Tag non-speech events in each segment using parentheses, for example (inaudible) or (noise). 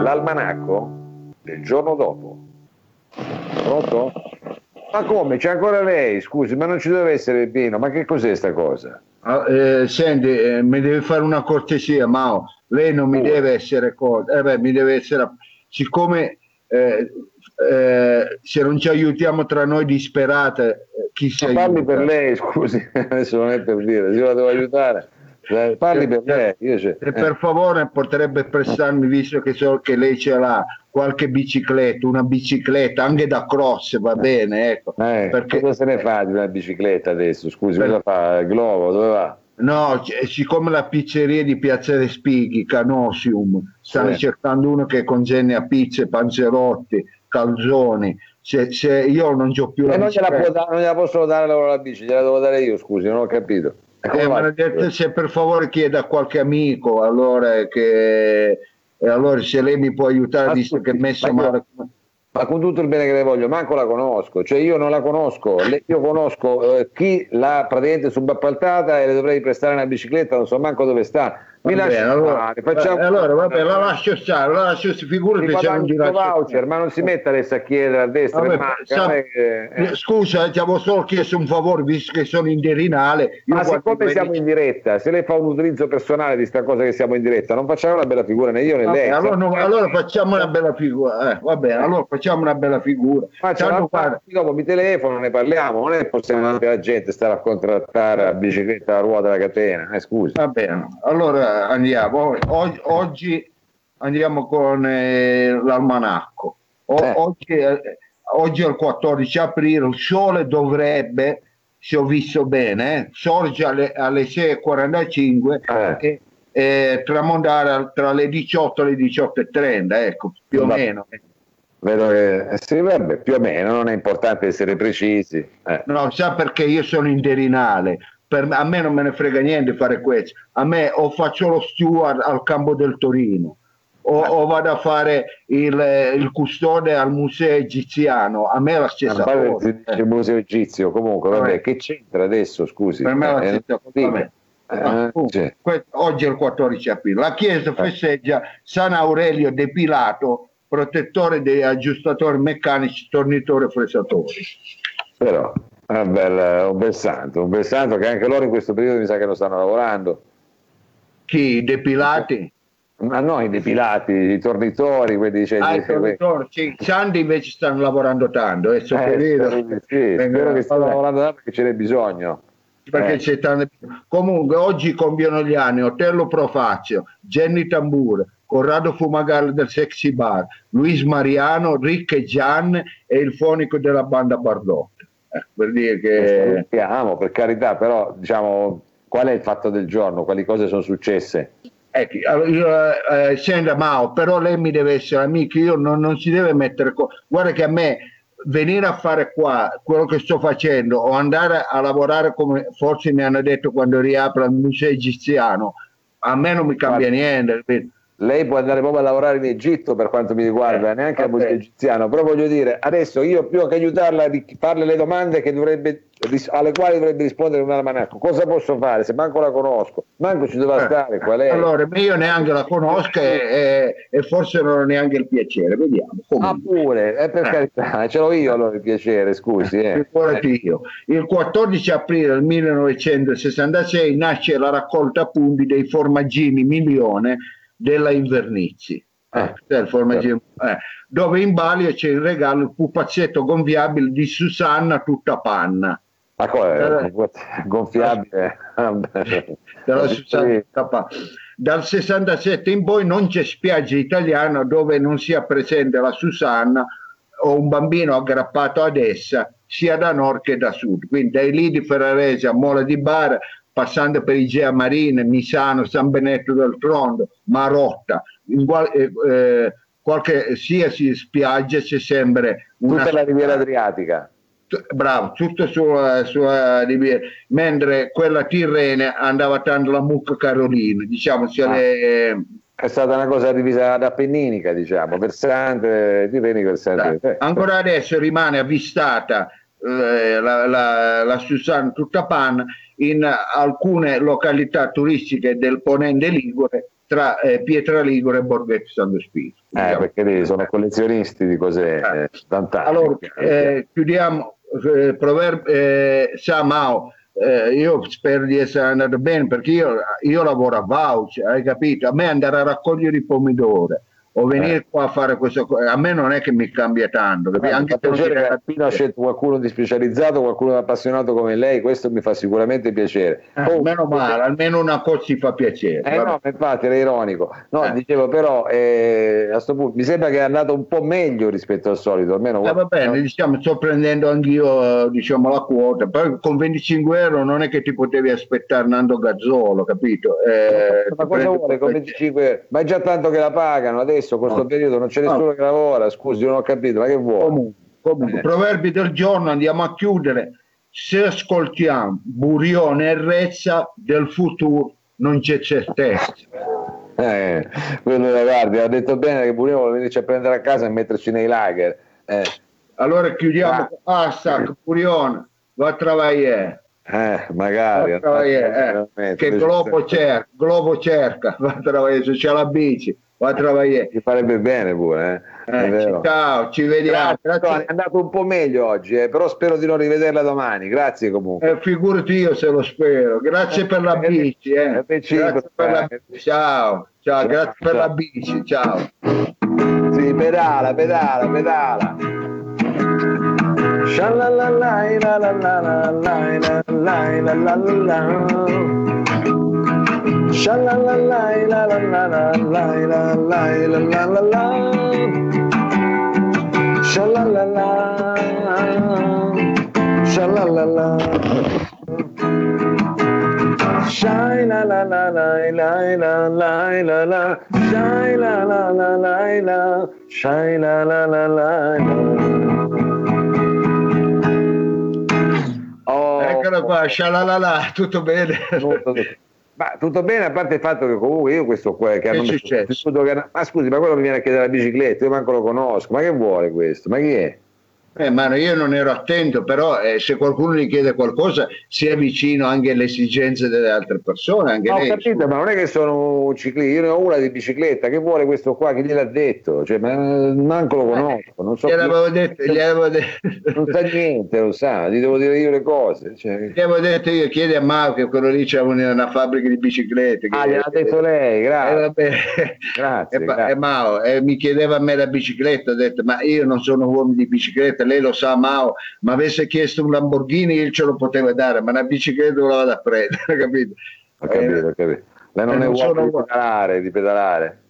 L'almanacco del giorno dopo. Pronto? Ma come? C'è ancora lei? Scusi, ma non ci deve essere Pino. Ma che cos'è sta cosa? Ah, eh, senti, eh, mi deve fare una cortesia, Mao. Lei non mi Oh. deve essere cosa. Eh beh, mi deve essere. Siccome eh, eh, se non ci aiutiamo tra noi disperate, eh, chi si Ma parli aiuta? per lei, scusi, (laughs) adesso non è per dire, se io la devo aiutare. Eh, Parli per lei. Io cioè, E per favore potrebbe prestarmi, visto che so che lei ce l'ha, qualche bicicletta, una bicicletta, anche da cross, va bene, ecco. eh, perché- cosa se ne fa di una bicicletta adesso? Scusi, Per- cosa fa? Globo, dove va? No, c- siccome la pizzeria di Piazza dei Spighi, Canosium, stanno Sì. cercando uno che congegna pizze, panzerotti, calzoni. Se, se io non ho più la non gliela, bicicletta, può da- non gliela posso dare loro la bici, gliela devo dare io, scusi, non ho capito. Eh, l'ha detto, se per favore chieda a qualche amico, allora che e allora se lei mi può aiutare, Ma visto che è messo ma io- male. Ma con tutto il bene che le voglio, manco la conosco, cioè io non la conosco, io conosco eh, chi l'ha praticamente subappaltata e le dovrei prestare una bicicletta, non so manco dove sta. Mi lasci bene, allora, fare, facciamo eh, allora vabbè, la lascio stare, la lascio, figurati Mi se non ti lascio voucher, ma non si metta adesso a chiedere a destra Vabbè, manca, sa- che- eh. Scusa, eh, ti avevo solo chiesto un favore, visto che sono in Derinale. Ma siccome siamo in diretta, se lei fa un utilizzo personale di sta cosa che siamo in diretta, non facciamo una bella figura né io né Vabbè, lei. allora, no, allora facciamo una bella figura. Eh, va bene, allora facciamo una bella figura. Tanto, parte, dopo mi telefono, ne parliamo, non è che possiamo dire alla gente stare a contrattare la bicicletta a ruota della catena, eh, scusi. va bene, allora andiamo. O- oggi andiamo con eh, l'almanacco. O- Eh. oggi, eh, oggi è il 14 aprile, il sole dovrebbe, se ho visto bene, eh, sorge alle, alle 6.45 Eh. e eh, tramontare al- tra le 18 e le 18.30, ecco, più o Va- meno. Vedo che eh, sì, vabbè, più o meno, non è importante essere precisi. eh. No, sa perché io sono interinale. Per a me non me ne frega niente fare questo. A me o faccio lo steward al campo del Torino o, o vado a fare il, eh, il custode al museo egiziano. A me è la stessa cosa. il museo egizio, comunque, vabbè, Vabbè. che c'entra adesso, scusi? Per me è la Eh, stessa cosa. Eh, que- oggi è il 14 aprile. La Chiesa festeggia San Aurelio De Pilato, protettore degli aggiustatori meccanici, tornitori e fresatori. Però, è un bel, un bel santo, un bel santo che anche loro in questo periodo mi sa che non stanno lavorando. Chi? Depilati? Ma no, i depilati, i tornitori, quelli cioè, Ah, i tornitori, sì, i santi invece stanno lavorando tanto. Adesso Eh, periodo- di sì, spero che vabbè, lavorando là perché ce n'è bisogno. perché eh. c'è tanto- Comunque oggi compiono gli anni Otello Profazio, Jenny Tambur, Corrado Fumagalli del Sexy Bar, Luis Mariano, Rick e Gian e il fonico della banda Bardot. Eh, per dire che Salutiamo, per carità, però diciamo qual è il fatto del giorno, quali cose sono successe? Ecco, eh, senta Mao, però lei mi deve essere amico, io non, non si deve mettere... co- Guarda che a me venire a fare qua quello che sto facendo o andare a lavorare come forse mi hanno detto quando riapre il museo egiziano, a me non mi cambia niente. Lei può andare proprio a lavorare in Egitto per quanto mi riguarda, Eh, neanche vabbè. museo egiziano, però voglio dire, adesso io più che aiutarla a farle le domande che dovrebbe, alle quali dovrebbe rispondere un almanacco, cosa posso fare se manco la conosco, manco ci doveva Eh, stare qual è? Allora, io neanche la conosco e, e- forse non ho neanche il piacere, vediamo. Ah Comunque. pure, eh, per Eh. carità, (laughs) ce l'ho io allora il piacere, scusi. Eh. Io. Il 14 aprile del 1966 nasce la raccolta punti dei formaggini milione della Invernizzi. Eh. Eh, eh, dove in Bali c'è in regalo il pupazzetto gonfiabile di Susanna tutta panna. Ma come? Eh. Gonfiabile? Della Sì. Susanna tutta panna. Dal 67 in poi non c'è spiaggia italiana dove non sia presente la Susanna o un bambino aggrappato ad essa sia da nord che da sud. Quindi dai lidi ferraresi a Mola di Bara, passando per Igea Marina, Misano, San Benedetto del Trondo, Marotta, in qual- eh, eh, qualche sia si spiaggia c'è sempre una Tutta la riviera adriatica. bravo, tutto sulla, sulla riviera, mentre quella Tirrene andava tanto la mucca Carolina, diciamo, Ah. le, È stata una cosa divisa da appenninica, diciamo, versante, tirrenica, versante. Eh, ancora adesso rimane avvistata eh, la, la, la Susanna tutta panna in alcune località turistiche del Ponente Ligure tra eh, Pietra Ligure e Borghetto Santo Spirito. eh, diciamo. perché lì sono collezionisti di cose Eh. eh, fantastiche. Allora, eh, chiudiamo. Eh, proverb- eh, sa Mao, eh, io spero di essere andato bene perché io, io lavoro a voucher, hai capito? A me andare a raccogliere i pomidori o venire Eh. qua a fare questo, co- a me non è che mi cambia tanto, capito? Eh, mi Anche fa se non piacere che Alpino ha scelto qualcuno di specializzato, qualcuno appassionato come lei, questo mi fa sicuramente piacere. Eh, Oh, meno male, almeno una cosa ci fa piacere. Eh no, infatti era ironico. No, Eh. dicevo però, eh, a sto punto, mi sembra che è andato un po' meglio rispetto al solito, almeno Eh, va bene, diciamo, sto prendendo anch'io eh, diciamo, la quota, poi con 25 euro non è che ti potevi aspettare Nando Gazzolo, capito? Eh, ma cosa vuole con per- 25 Ma è già tanto che la pagano adesso, con questo No. periodo non c'è nessuno No. che lavora, scusi, non ho capito, ma che vuole? Comunque, comunque, Eh. proverbi del giorno, andiamo a chiudere. Se ascoltiamo Burione e Rezza del futuro non c'è certezza. Eh, quello guardi, ha detto bene che Burio vuole venirci a prendere a casa e metterci nei lager. Eh, Allora chiudiamo. Ah. Ah, sta, Burione, va a lavorare. eh, magari. A lavorare, eh, veramente, che Globo cerca, (laughs) Globo cerca, c'è la bici, va a lavorare. Ti farebbe bene pure, eh? Eh, ciao, ci vediamo. Grazie, Tony, è andato un po' meglio oggi, eh, però spero di non rivederla domani. Grazie comunque. Eh, figurati io se lo spero. Grazie per la Eh, bici. Eh. reciproco, Grazie per la- eh. Ciao, ciao, grazie per la bici. Ciao. Sì, pedala, pedala, pedala. Shalalalai, la la la la la la la la la la. La la Eccolo qua, La. tutto bene. Molto bene. Ma tutto bene, a parte il fatto che comunque io questo qua che hanno messo l'istituto che- Ma scusi, ma quello mi viene a chiedere la bicicletta, io manco lo conosco, ma che vuole questo? Ma chi è? Eh, ma io non ero attento, però eh, se qualcuno gli chiede qualcosa sia vicino anche alle esigenze delle altre persone. Anche No, lei, capito, ma non è che sono un ciclista, io ne ho una di bicicletta, che vuole questo qua? Chi gliel'ha detto? Cioè, ma manco lo conosco, non so Gli chi- avevo detto, gli avevo detto, (laughs) non sa niente, lo sa, gli devo dire io le cose. Cioè... gli avevo detto io, chiedi a Mao che quello lì c'è una, una fabbrica di biciclette. Ah, gliel'ha detto lei, Eh, grazie. vabbè. Grazie, E, grazie. e Mao eh, mi chiedeva a me la bicicletta, ho detto ma io non sono uomo di bicicletta, lei lo sa Mao, ma avesse chiesto un Lamborghini io ce lo potevo dare, ma una bicicletta la vado a prendere, (laughs) capito? Ho capito, ho capito. Lei non eh, è non uomo di pedalare, di pedalare.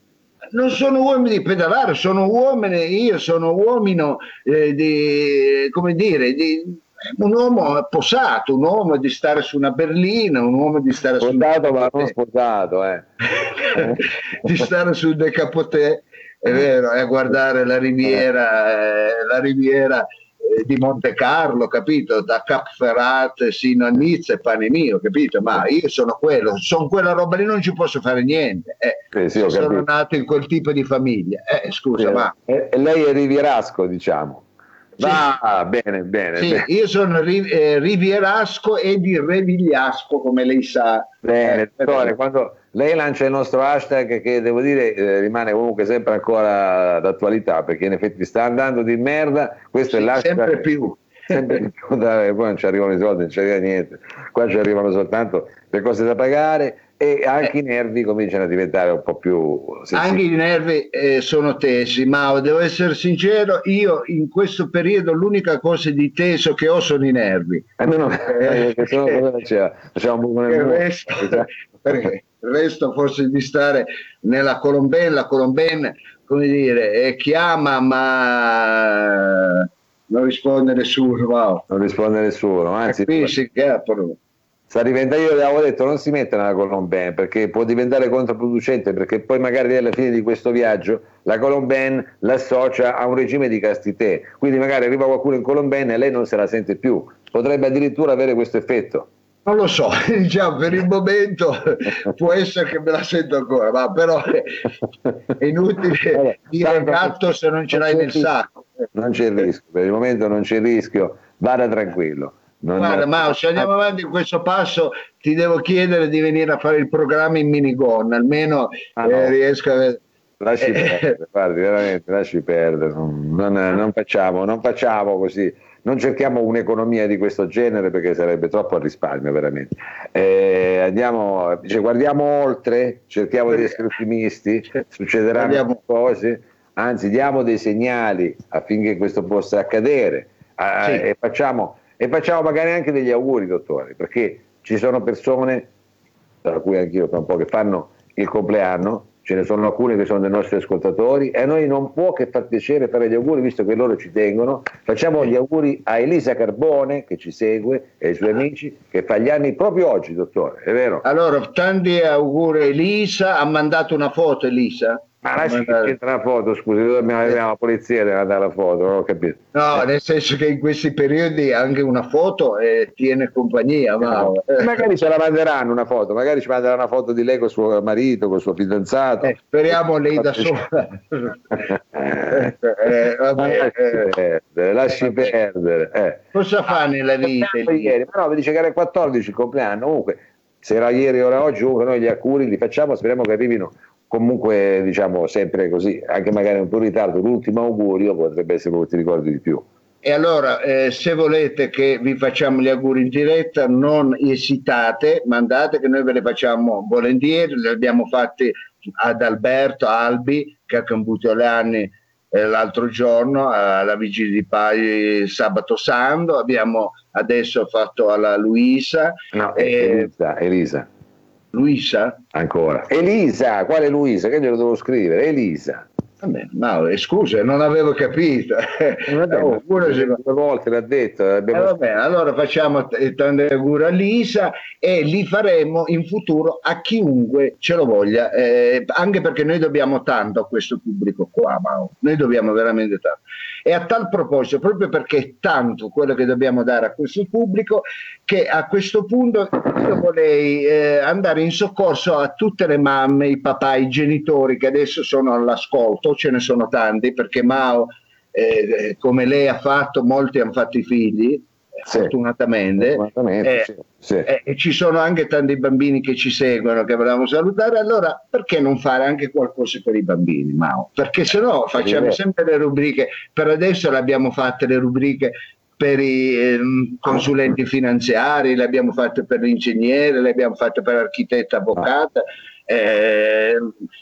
Non sono uomini di pedalare, sono uomini, io sono uomino eh, di, come dire, di, un uomo posato, un uomo di stare su una berlina, un uomo di stare su Sposato ma non sposato, eh. (laughs) di stare sul decapotè, è vero, e a guardare la riviera, eh, la riviera eh, di Monte Carlo, capito? Da Cap Ferrat sino a Nizza e pane mio, capito? Ma io sono quello, sono quella roba lì, non ci posso fare niente. Eh, Sì, sì, ho sono nato in quel tipo di famiglia. Eh, scusa, ma E, e lei è rivierasco, diciamo. Sì. Ah, bene, bene, sì, bene. io sono ri- eh, rivierasco e di revigliasco, come lei sa. Bene, Eh, dottore, quando lei lancia il nostro hashtag che devo dire eh, rimane comunque sempre ancora d'attualità perché in effetti sta andando di merda, questo è sì, l'hashtag sempre più. sempre di più (laughs) da- poi non ci arrivano i soldi, non ci arriva niente, qua ci arrivano soltanto le cose da pagare e anche i nervi cominciano a diventare un po' più sensibili. Anche i nervi eh, sono tesi, ma devo essere sincero, io in questo periodo l'unica cosa di teso che ho sono i nervi. Eh, no, no, eh, perché sennò cosa faceva? Faceva un buco nel resto. Perché il resto forse di stare nella Colombella, la Colombella, come dire, eh, chiama ma non risponde nessuno, wow. Non risponde nessuno, anzi Capisci che però. sta diventando, io avevo detto non si mette nella Colomben perché può diventare controproducente perché poi magari alla fine di questo viaggio la Colomben l'associa a un regime di castitè, quindi magari arriva qualcuno in Colomben e lei non se la sente più, potrebbe addirittura avere questo effetto. Non lo so, (laughs) diciamo, per il momento può essere che me la sento ancora, ma però è inutile dire gatto se non ce l'hai nel sacco. Non c'è il rischio, per il momento non c'è il rischio, vada tranquillo. Non Guarda, Mao, se andiamo avanti in questo passo, ti devo chiedere di venire a fare il programma in minigon, almeno ah, no. eh, riesco a vedere. Lasci eh. perdere, guardi, veramente, lasci perdere, non, non, facciamo, non facciamo così, non cerchiamo un'economia di questo genere perché sarebbe troppo a risparmio, veramente. Eh, andiamo, cioè, guardiamo oltre, cerchiamo di essere ottimisti, succederanno andiamo. cose, anzi diamo dei segnali affinché questo possa accadere sì. e facciamo e facciamo magari anche degli auguri, dottore, perché ci sono persone, tra cui anch'io tra un po', che fanno il compleanno, ce ne sono alcune che sono dei nostri ascoltatori e a noi non può che far piacere fare gli auguri visto che loro ci tengono. Facciamo gli auguri a Elisa Carbone che ci segue e ai suoi amici che fa gli anni proprio oggi, dottore, è vero? Allora, tanti auguri Elisa, ha mandato una foto Elisa? Ma lasci che c'entra la foto, scusi, noi abbiamo, abbiamo la polizia deve dare la foto, non ho capito. No, nel senso che in questi periodi anche una foto eh, tiene compagnia. Ma... Eh. Magari ce la manderanno una foto, magari ci manderanno una foto di lei con suo marito, con suo fidanzato. Eh, speriamo lei da sola. (laughs) eh, vabbè, lasci perdere, lasci perdere. Eh. Cosa fa nella vita? Ieri, no, mi dice che era il 14 il compleanno, comunque se era ieri o oggi, comunque noi gli auguri li facciamo, speriamo che arrivino comunque diciamo sempre così, anche magari un po' in ritardo, l'ultimo augurio potrebbe essere che ti ricordi di più. E allora, eh, se volete che vi facciamo gli auguri in diretta, non esitate, mandate che noi ve le facciamo volentieri, li abbiamo fatti ad Alberto Albi, che eh, l'altro giorno, alla Vigilia di Pagli sabato santo, abbiamo adesso fatto alla Luisa. No, eh, Elisa, Elisa. Luisa? Ancora. Elisa, quale Luisa? Che glielo devo scrivere? Elisa. Vabbè, no, scusa, non avevo capito. Vabbè, (laughs) oh, due volte l'ha detto. Abbiamo... Eh, vabbè, allora facciamo tanti auguri a Lisa e li faremo in futuro a chiunque ce lo voglia, eh, anche perché noi dobbiamo tanto a questo pubblico qua, Mao. noi dobbiamo veramente tanto. E a tal proposito, proprio perché è tanto quello che dobbiamo dare a questo pubblico, che a questo punto io vorrei eh, andare in soccorso a tutte le mamme, i papà, i genitori che adesso sono all'ascolto, ce ne sono tanti, perché Mao, eh, come lei ha fatto, molti hanno fatto i figli, sì. fortunatamente, fortunatamente eh, sì. Sì. Eh, e ci sono anche tanti bambini che ci seguono che volevamo salutare allora perché non fare anche qualcosa per i bambini Mao? perché se no facciamo sempre le rubriche per adesso le abbiamo fatte le rubriche per i eh, consulenti finanziari, le abbiamo fatte per l'ingegnere, le abbiamo fatte per l'architetta avvocata, eh,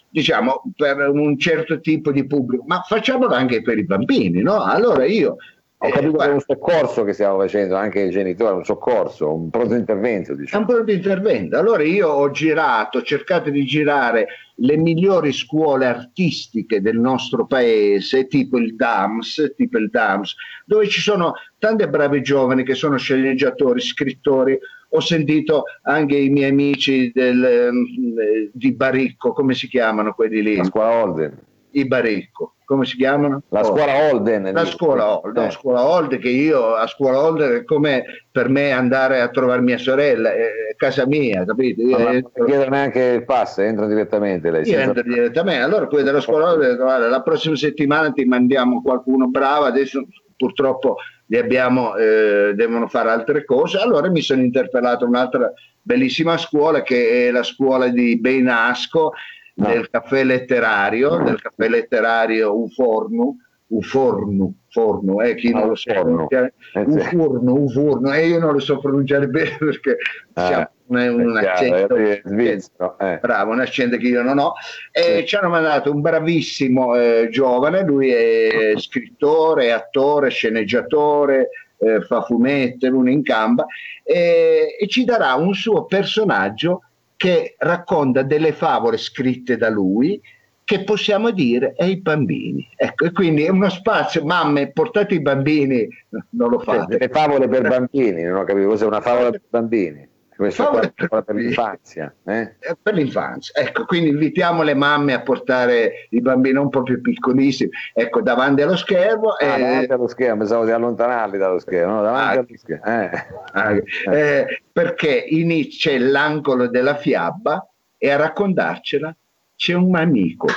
diciamo per un certo tipo di pubblico, ma facciamolo anche per i bambini, no? Allora io ho capito eh, che è un soccorso che stiamo facendo anche i genitori, un soccorso, un pronto intervento. Diciamo. Un pronto intervento. Allora io ho girato, ho cercato di girare le migliori scuole artistiche del nostro paese, tipo il DAMS, tipo il DAMS dove ci sono tante brave giovani che sono sceneggiatori, scrittori. Ho sentito anche i miei amici del, mm, di Baricco, come si chiamano quelli lì? La scuola Olden. I Baricco come si chiamano? La scuola Holden. La scuola Holden, eh. la scuola Holden che io a scuola Holden è come per me andare a trovare mia sorella, è casa mia, capito? Io non entro... chiedo neanche il pass, entra direttamente lei. Io entro direttamente, allora poi della scuola Holden guarda, la prossima settimana ti mandiamo qualcuno bravo, adesso purtroppo li abbiamo, eh, devono fare altre cose, allora mi sono interpellato un'altra bellissima scuola che è la scuola di Beinasco no. del caffè letterario, del caffè letterario Ufornu, Ufornu, forno, eh, chi non ah, lo sa pronunciare, eh, Ufornu, Ufornu, e eh, io non lo so pronunciare (laughs) bene perché diciamo, un, un accento, svizzero, eh. bravo, un accento che io non ho, e sì. ci hanno mandato un bravissimo eh, giovane, lui è (laughs) scrittore, attore, sceneggiatore, eh, fa fumetti, l'uno in gamba, e, e ci darà un suo personaggio che racconta delle favole scritte da lui che possiamo dire ai bambini. Ecco, e quindi è uno spazio, mamme, portate i bambini, non lo fate. Le favole per bambini, non ho capito cos'è una favola per bambini. Questo è per l'infanzia. Eh? Per l'infanzia, ecco, quindi invitiamo le mamme a portare i bambini un po' più piccolissimi, ecco, davanti allo schermo. Ah, eh, davanti allo schermo, pensavo di allontanarli dallo schermo, no, davanti ah, allo schermo. Eh. Ah, eh, perché inizia l'angolo della fiaba e a raccontarcela c'è un amico.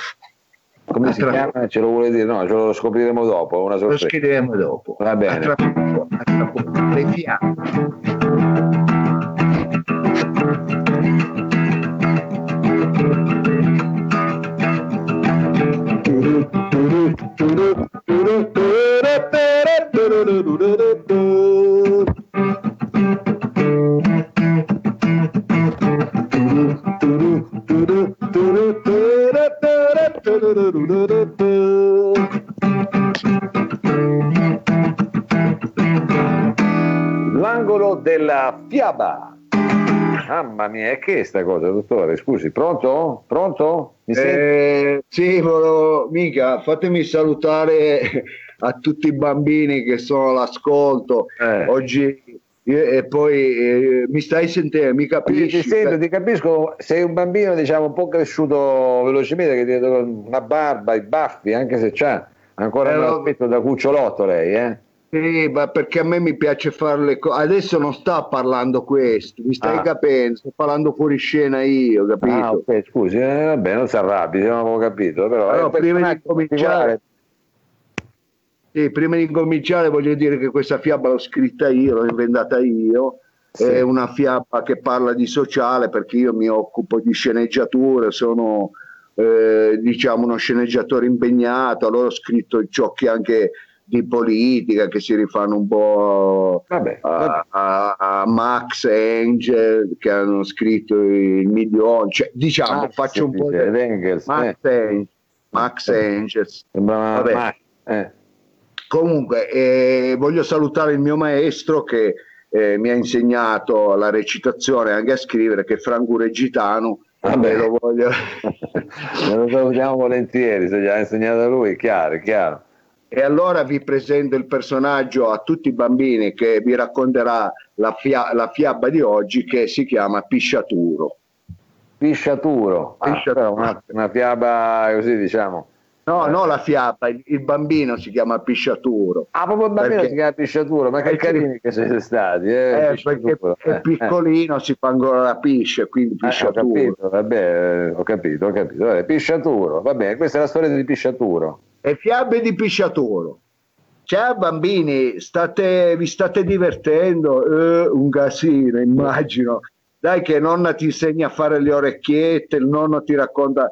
Come si chiama? Ce lo vuole dire? No, ce lo scopriremo dopo. Una Lo scopriremo dopo. Va bene. Attraverso, attraverso le fiamme. L'angolo della fiaba. Mamma mia, è che sta cosa, dottore? Scusi, pronto? Pronto? Mi eh, sì, volevo, mica, fatemi salutare a tutti i bambini che sono all'ascolto. Eh. Oggi e poi eh, mi stai sentendo, mi capisci? Ti sento, ti capisco, sei un bambino diciamo un po' cresciuto velocemente, che ti una barba, i baffi, anche se c'ha ancora eh, un aspetto da cucciolotto lei, eh? Sì, ma perché a me mi piace fare le cose. Adesso non sta parlando questo, mi stai ah. capendo? Sto parlando fuori scena io, capito? Ah, ok, scusi, eh, vabbè, non si arrabbi, non avevo capito. Però, allora, prima di cominciare, sì, prima di cominciare voglio dire che questa fiaba l'ho scritta io, l'ho inventata io. Sì. È una fiaba che parla di sociale perché io mi occupo di sceneggiature, sono eh, diciamo uno sceneggiatore impegnato, allora ho scritto giochi anche di politica che si rifanno un po' vabbè, vabbè. A, a, Max e Angel che hanno scritto il milione, cioè, diciamo Max, faccio un po' di Engels, Max, eh. Max Angels. Vabbè. Eh. Comunque, eh, voglio salutare il mio maestro che eh, mi ha insegnato la recitazione anche a scrivere, che è Franco Regitano. Vabbè, lo voglio. (laughs) lo salutiamo volentieri, se gli ha insegnato lui, chiaro, chiaro. E allora vi presento il personaggio a tutti i bambini che vi racconterà la, fia- la fiaba di oggi che si chiama Pisciaturo. Pisciaturo, Pisciaturo. Ah, una, una fiaba così diciamo No, no, la fiaba, il, il, bambino si chiama Pisciaturo. Ah, proprio il bambino perché... si chiama Pisciaturo, ma che eh, carini che siete stati. Eh, eh perché è eh, piccolino, eh. si fa ancora la piscia, quindi Pisciaturo. ho capito, vabbè, ho capito, ho capito. Vabbè, Pisciaturo, va bene, questa è la storia di Pisciaturo. E fiabe di Pisciaturo. Ciao bambini, state, vi state divertendo? Eh, un casino, (laughs) immagino. Dai che nonna ti insegna a fare le orecchiette, il nonno ti racconta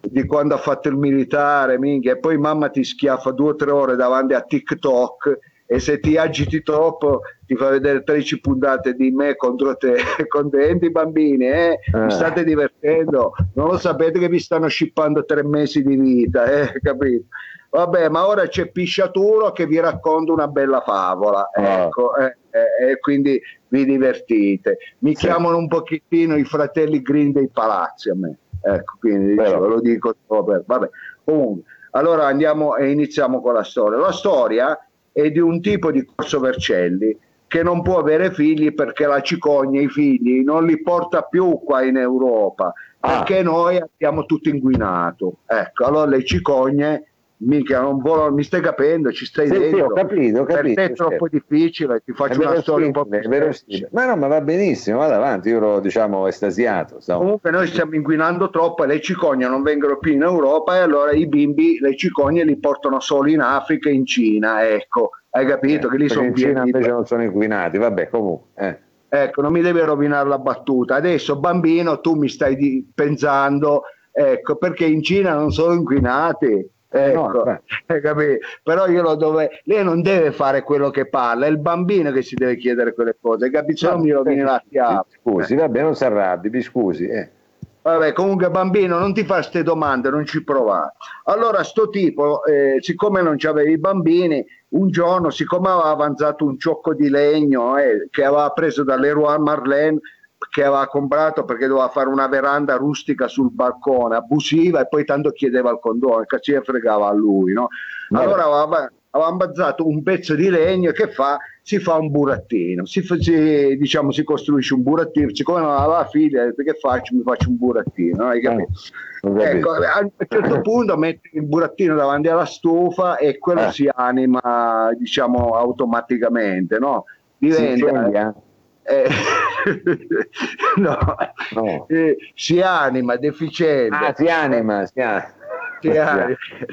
di quando ha fatto il militare, minchia, e poi mamma ti schiaffa due o tre ore davanti a TikTok e se ti agiti troppo ti fa vedere 13 puntate di me contro te, (laughs) contenti bambini, eh? vi eh. state divertendo, non lo sapete che vi stanno scippando tre mesi di vita, eh? (laughs) capito? Vabbè, ma ora c'è Pisciaturo che vi racconta una bella favola, oh. ecco, eh, eh, e quindi vi divertite. Mi sì. chiamano un pochettino i fratelli Green dei palazzi a me. Ecco, quindi diciamo, lo dico. Vabbè. Comunque, allora andiamo e iniziamo con la storia. La storia è di un tipo di Corso Vercelli che non può avere figli perché la cicogna i figli non li porta più qua in Europa ah. perché noi abbiamo tutto inquinato. Ecco, allora le cicogne mica non volano, mi stai capendo, ci stai sì, dentro. Sì, ho capito, ho capito. Per te è troppo certo. difficile, ti faccio una storia un po' più semplice. Ma no, ma va benissimo, vado avanti, io ero diciamo estasiato. Stavo... Comunque noi stiamo inquinando troppo e le cicogne non vengono più in Europa e allora i bimbi, le cicogne li portano solo in Africa e in Cina, ecco. Hai capito eh, che lì sono in Cina invece non sono inquinati, vabbè, comunque. Eh. Ecco, non mi devi rovinare la battuta. Adesso, bambino, tu mi stai di- pensando, ecco, perché in Cina non sono inquinati. Ecco, no, (laughs) però io lo dove lei non deve fare quello che parla, è il bambino che si deve chiedere quelle cose, capito? Se no, mi rovini la chiave. Scusi, vabbè, non si arrabbi, mi scusi. Eh. Vabbè, comunque bambino, non ti fa queste domande, non ci provare. Allora, sto tipo, eh, siccome non c'aveva i bambini, un giorno, siccome aveva avanzato un ciocco di legno eh, che aveva preso dall'Eroy Marlene, che aveva comprato perché doveva fare una veranda rustica sul balcone, abusiva, e poi tanto chiedeva il condono, che ci fregava a lui, no? Allora aveva, avevamo bazzato un pezzo di legno che fa si fa un burattino, si, si, diciamo, si costruisce un burattino, siccome non aveva figlia, che faccio? Mi faccio un burattino, hai capito? Eh, ecco, a un certo (laughs) punto metti il burattino davanti alla stufa e quello eh. si anima, diciamo, automaticamente, no? Diventa... Eh, (laughs) no, no. Eh, si anima deficiente. Ah, si anima, si anima.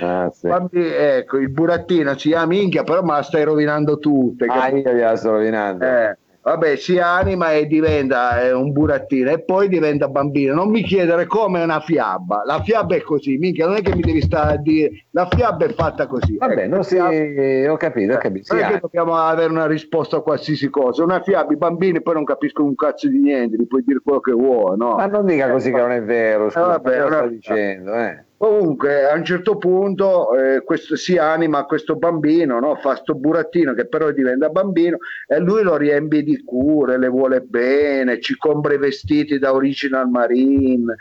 Ah, sì. ecco, il burattino si chiama minchia, però me la stai rovinando tutte. Ah, io la sto rovinando. Eh, vabbè, si anima e diventa eh, un burattino e poi diventa bambino. Non mi chiedere come è una fiaba. La fiaba è così, minchia, non è che mi devi stare a dire. La fiaba è fatta così. Vabbè, ecco, non si... ho capito, ho capito. Non è che dobbiamo avere una risposta a qualsiasi cosa. Una fiaba, i bambini poi non capiscono un cazzo di niente, gli puoi dire quello che vuoi, no? Ma non dica così eh, che non è vero, scusa, eh, vabbè, lo sta dicendo, eh. Comunque a un certo punto eh, questo, si anima questo bambino, no? fa sto burattino che però diventa bambino e lui lo riempie di cure, le vuole bene, ci compra i vestiti da Original Marine,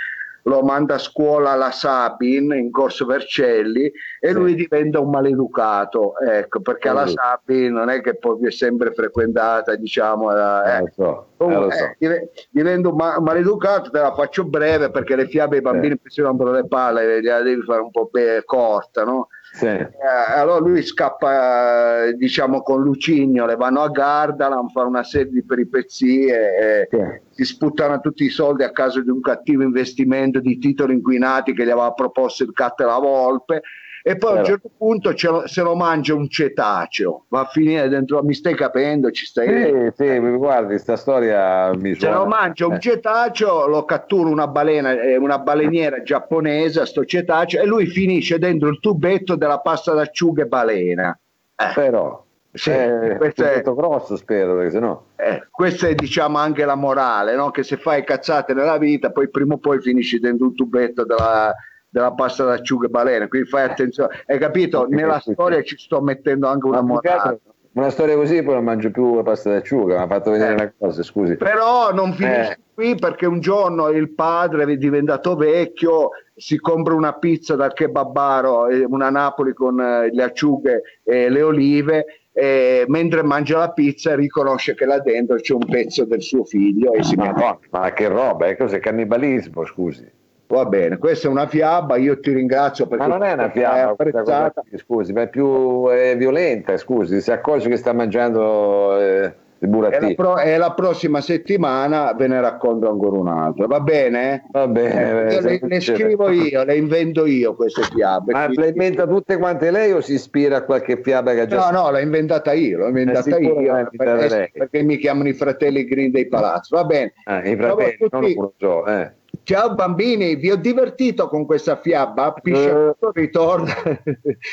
lo manda a scuola alla Sabin in Corso Vercelli e sì. lui diventa un maleducato, ecco, perché alla Sabin non è che poi è sempre frequentata, diciamo, eh, eh, so, eh, eh, diventa un ma- maleducato, te la faccio breve perché le fiabe ai bambini sì. si rompono le palle, la devi fare un po' corta, no? Sì. Eh, allora lui scappa diciamo con Lucigno, le vanno a Gardaland, fa una serie di peripezie, sì. si sputtano tutti i soldi a caso di un cattivo investimento di titoli inquinati che gli aveva proposto il Cat e la Volpe e poi a un certo punto lo, se lo mangia un cetaceo, va a finire dentro, mi stai capendo, ci stai... Sì, sì, guardi, sta storia mi Se lo mangia un eh. cetaceo, lo cattura una balena, eh, una baleniera giapponese, sto cetaceo, e lui finisce dentro il tubetto della pasta d'acciughe balena. Eh. Però... Sì, eh, questo è grosso spero perché sennò eh, questa è diciamo anche la morale no? che se fai cazzate nella vita poi prima o poi finisci dentro un tubetto della, della pasta d'acciughe balene, quindi fai attenzione. Hai capito? (laughs) Nella storia ci sto mettendo anche una morale. Una storia così poi non mangio più la pasta d'acciuga, mi ha fatto vedere eh. una cosa, scusi. Però non finisce eh. qui perché un giorno il padre è diventato vecchio, si compra una pizza dal kebabaro, una Napoli con eh, le acciughe e le olive e mentre mangia la pizza riconosce che là dentro c'è un pezzo del suo figlio e si ma, no, ma che roba, è cos'è cannibalismo, scusi. Va bene, questa è una fiaba, io ti ringrazio perché... Ma non è una fiaba, cosa, scusi, ma è più è violenta, scusi, si accorge che sta mangiando eh, il burattino. E la, pro, e la, prossima settimana ve ne racconto ancora un'altra, va bene? Va bene. Eh, le, le, scrivo io, le invento io queste fiabe. Ma le inventa tutte quante lei o si ispira a qualche fiaba che ha già... No, no, l'ho inventata io, l'ho inventata io, perché, perché, mi chiamano i fratelli Green dei Palazzi, va bene. Ah, i fratelli, tutti, non lo eh. Ciao bambini, vi ho divertito con questa fiaba? (laughs) Pisciaturo eh. ritorna.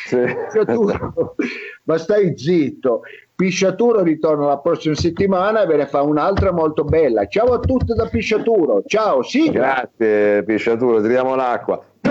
Sì. Ma stai zitto. Pisciaturo ritorna la prossima settimana e ve ne fa un'altra molto bella. Ciao a tutti da Pisciaturo. Ciao, sì. Grazie Pisciaturo, tiriamo l'acqua. È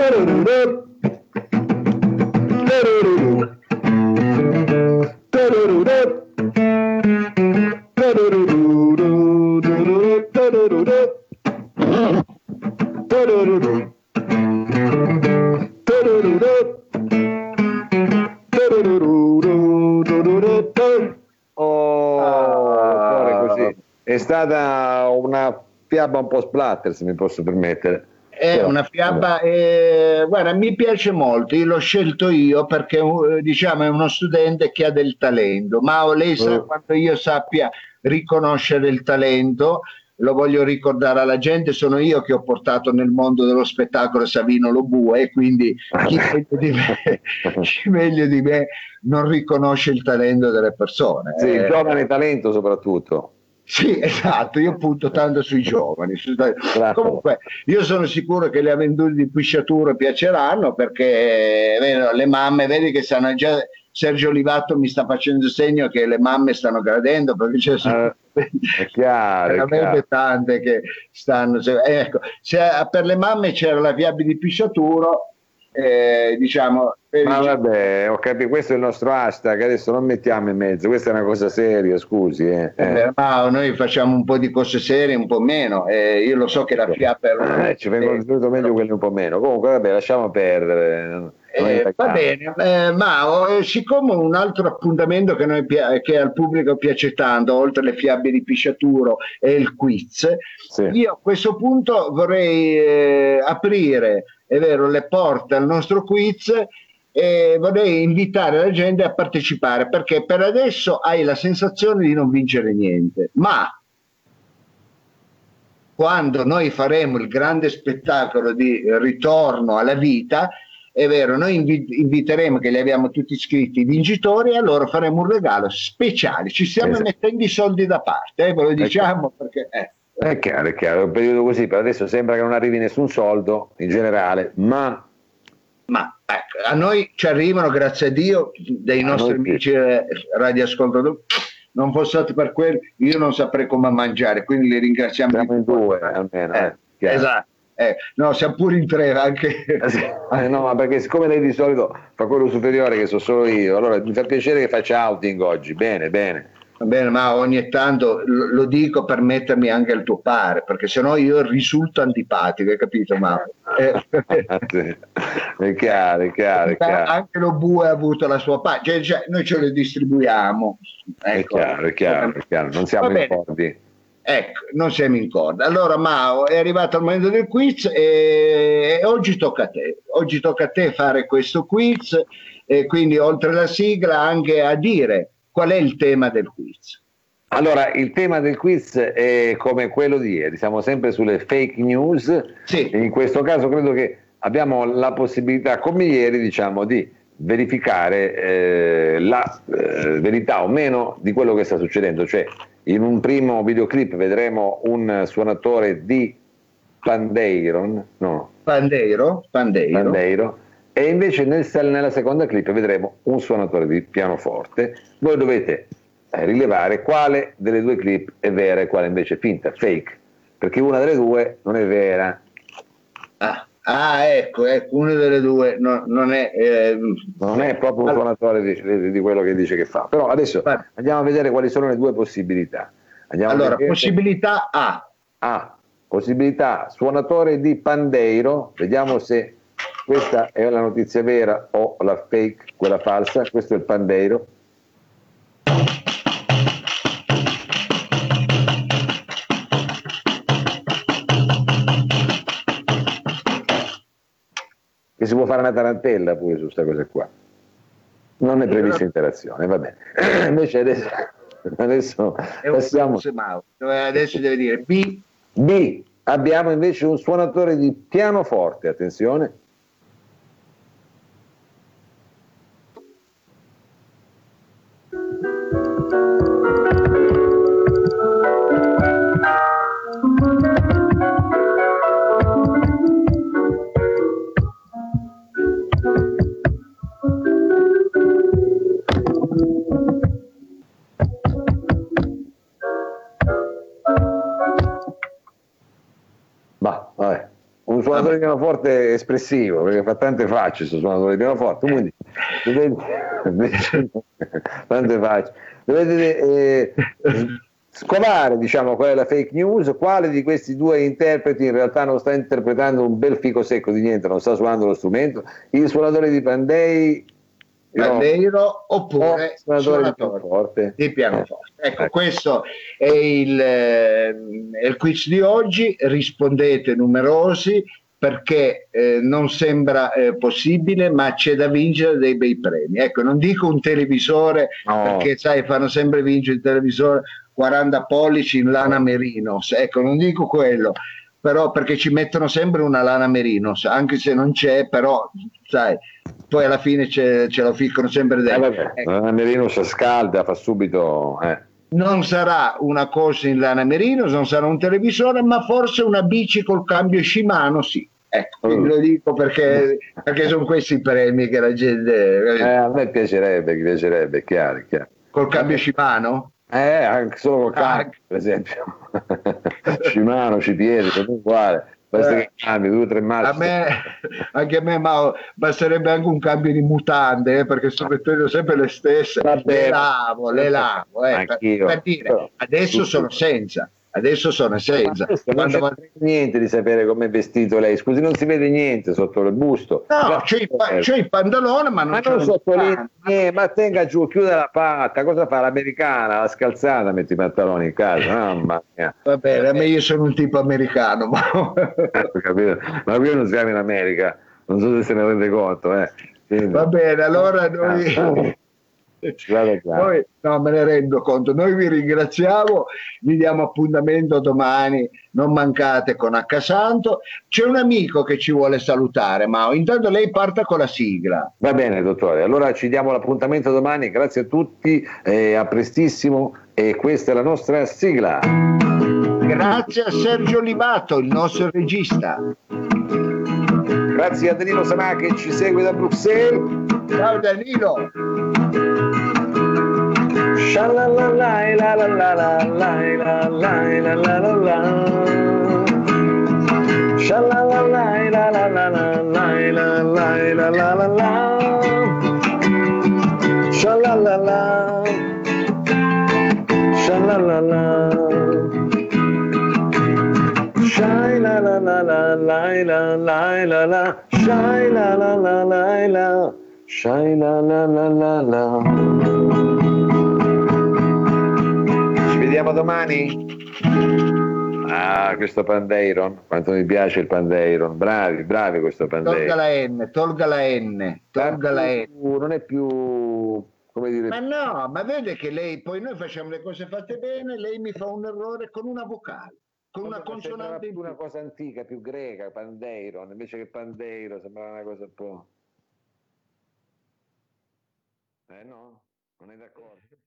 stata una fiaba un po' splatter, se mi posso permettere. È Però, una fiaba, eh, guarda, mi piace molto, io l'ho scelto io perché eh, diciamo è uno studente che ha del talento, ma lei sa uh. quanto io sappia riconoscere il talento, lo voglio ricordare alla gente, sono io che ho portato nel mondo dello spettacolo Savino Lobue, quindi chi meglio di me, (laughs) chi meglio di me non riconosce il talento delle persone. Sì, il eh, giovane talento soprattutto. Sì, (laughs) esatto, io punto tanto sui giovani. Comunque, io sono sicuro che le avventure di Pisciaturo piaceranno perché eh, le mamme, vedi che stanno già. Sergio Olivato mi sta facendo segno che le mamme stanno gradendo perché c'è sono (laughs) è chiaro, veramente tante che stanno. Ecco, se per le mamme c'era la fiaba di Pisciaturo, eh, diciamo... Per Ma vabbè, ho capito, questo è il nostro hashtag, adesso non mettiamo in mezzo, questa è una cosa seria, scusi. Eh. Eh. ma noi facciamo un po' di cose serie, un po' meno, eh, io lo so che la fiappa... Eh, ci vengono venuto meglio quelli un po' meno, comunque vabbè, lasciamo perdere. Eh, va bene, eh, ma oh, siccome un altro appuntamento che, noi, che, al pubblico piace tanto, oltre le fiabe di Pisciaturo, è il quiz, sì. io a questo punto vorrei eh, aprire è vero, le porte al nostro quiz e vorrei invitare la gente a partecipare perché per adesso hai la sensazione di non vincere niente, ma quando noi faremo il grande spettacolo di ritorno alla vita, è vero, noi inviteremo che li abbiamo tutti iscritti i vincitori e allora faremo un regalo speciale. Ci stiamo esatto. mettendo i soldi da parte, eh, ve lo ecco. diciamo ecco. perché. Eh. È chiaro, è chiaro, è un periodo così, per adesso sembra che non arrivi nessun soldo in generale, ma... Ma ecco, a noi ci arrivano, grazie a Dio, dei nostri amici eh, radioascoltatori, non fosse per quello, io non saprei come mangiare, quindi li ringraziamo. Siamo in due almeno. Eh, eh, esatto. Eh, no, siamo pure in tre anche. Eh, no, ma perché siccome lei di solito fa quello superiore che so solo io, allora mi fa piacere che faccia outing oggi. Bene, bene. Va bene, ma ogni tanto lo dico per mettermi anche al tuo pare, perché sennò io risulto antipatico, hai capito? Ma, eh, (laughs) è chiaro, è chiaro, è chiaro. Anche lo bue ha avuto la sua parte, cioè, cioè, noi ce lo distribuiamo. Ecco. È chiaro, è chiaro, è chiaro, non siamo in cordi. Ecco, non siamo in corda. Allora, Mao, è arrivato il momento del quiz e, e oggi tocca a te. Oggi tocca a te fare questo quiz e quindi oltre alla sigla anche a dire Qual è il tema del quiz? Allora, il tema del quiz è come quello di ieri, siamo sempre sulle fake news. Sì. In questo caso credo che abbiamo la possibilità, come ieri, diciamo, di verificare eh, la eh, verità o meno di quello che sta succedendo. Cioè, in un primo videoclip vedremo un suonatore di Pandeiron, no? Pandeiro, Pandeiro. Pandeiro e invece nel, nella seconda clip vedremo un suonatore di pianoforte. Voi dovete eh, rilevare quale delle due clip è vera e quale invece è finta, fake, perché una delle due non è vera. Ah, ah ecco, ecco, una delle due no, non è... Eh, non è proprio un suonatore di, di, di, quello che dice che fa. Però adesso andiamo a vedere quali sono le due possibilità. Andiamo allora, possibilità A. A. Possibilità suonatore di pandeiro, vediamo se questa è la notizia vera o la fake, quella falsa, questo è il pandeiro. Che si può fare una tarantella pure su questa cosa qua. Non è prevista interazione, va bene. (clears throat) Invece adesso, adesso passiamo. Adesso deve dire B. B. Abbiamo invece un suonatore di pianoforte, attenzione pianoforte espressivo, perché fa tante facce questo suonatore di pianoforte, quindi dovete, (laughs) tante facce. Dovete eh, scovare diciamo, qual è la fake news, quale di questi due interpreti in realtà non sta interpretando un bel fico secco di niente, non sta suonando lo strumento, il suonatore di Pandei Bandeiro oppure suonatore di pianoforte. Di pianoforte. Ecco, ecco, questo è il, è il, quiz di oggi, rispondete numerosi, perché eh, non sembra eh, possibile, ma c'è da vincere dei bei premi. Ecco, non dico un televisore, no. perché sai, fanno sempre vincere il televisore 40 pollici in lana merinos, ecco, non dico quello, però perché ci mettono sempre una lana merinos, anche se non c'è, però sai, poi alla fine ce, ce lo ficcano sempre dentro. Eh, vabbè, ecco. La lana merinos scalda, fa subito... Eh non sarà una cosa in lana merino, non sarà un televisore, ma forse una bici col cambio Shimano, sì. Ecco, mm. lo dico perché, perché, sono questi i premi che la gente... Eh, a me piacerebbe, piacerebbe, chiaro, chiaro. Col cambio Shimano? Eh, anche solo col cambio, ah. per esempio. (laughs) Shimano, Cipieri, comunque uguale. basta eh, che cambi due o tre mani. A me, anche a me, ma basterebbe anche un cambio di mutande, eh, perché sto mettendo sempre le stesse. Vabbè, le lavo, le lavo, eh, per, per, dire, adesso sono senza adesso sono senza. Non c'è va... niente di sapere come è vestito lei, scusi, non si vede niente sotto il busto. No, c'è il, pa- c'è il, pantalone, ma non ma c'è non sottolinea niente, ma tenga giù, chiude la patta, cosa fa l'americana, la scalzata, metti i pantaloni in casa, (laughs) mamma mia. Va bene, a me io sono un tipo americano, ma, (laughs) ma qui non siamo in America, non so se se ne rende conto. Eh. Quindi... Va bene, allora noi... Noi, no, me ne rendo conto. Noi vi ringraziamo, vi diamo appuntamento domani, non mancate con H Santo. C'è un amico che ci vuole salutare, ma intanto lei parta con la sigla. Va bene, dottore. Allora ci diamo l'appuntamento domani. Grazie a tutti, eh, a prestissimo. E questa è la nostra sigla. Grazie a Sergio Libato, il nostro regista. Grazie a Danilo Sanà che ci segue da Bruxelles. Ciao Danilo. Sha la la la la la la la la la la la la la Sha la la la la la la la la la la la la la Sha la la la Sha la la la Shy la la la la la la la la la Shy la la la la la Shy la la la la la vediamo domani? Ah, questo Pandeiron, quanto mi piace il Pandeiron, bravi, bravi questo Pandeiron. Tolga la N, tolga la N, tolga la N. Non è più, come dire... Ma no, ma vede che lei, poi noi facciamo le cose fatte bene, lei mi fa un errore con una vocale. Con una consonante più una cosa antica, più greca, Pandeiron, invece che Pandeiro, sembrava una cosa un po'... Eh no, non è d'accordo.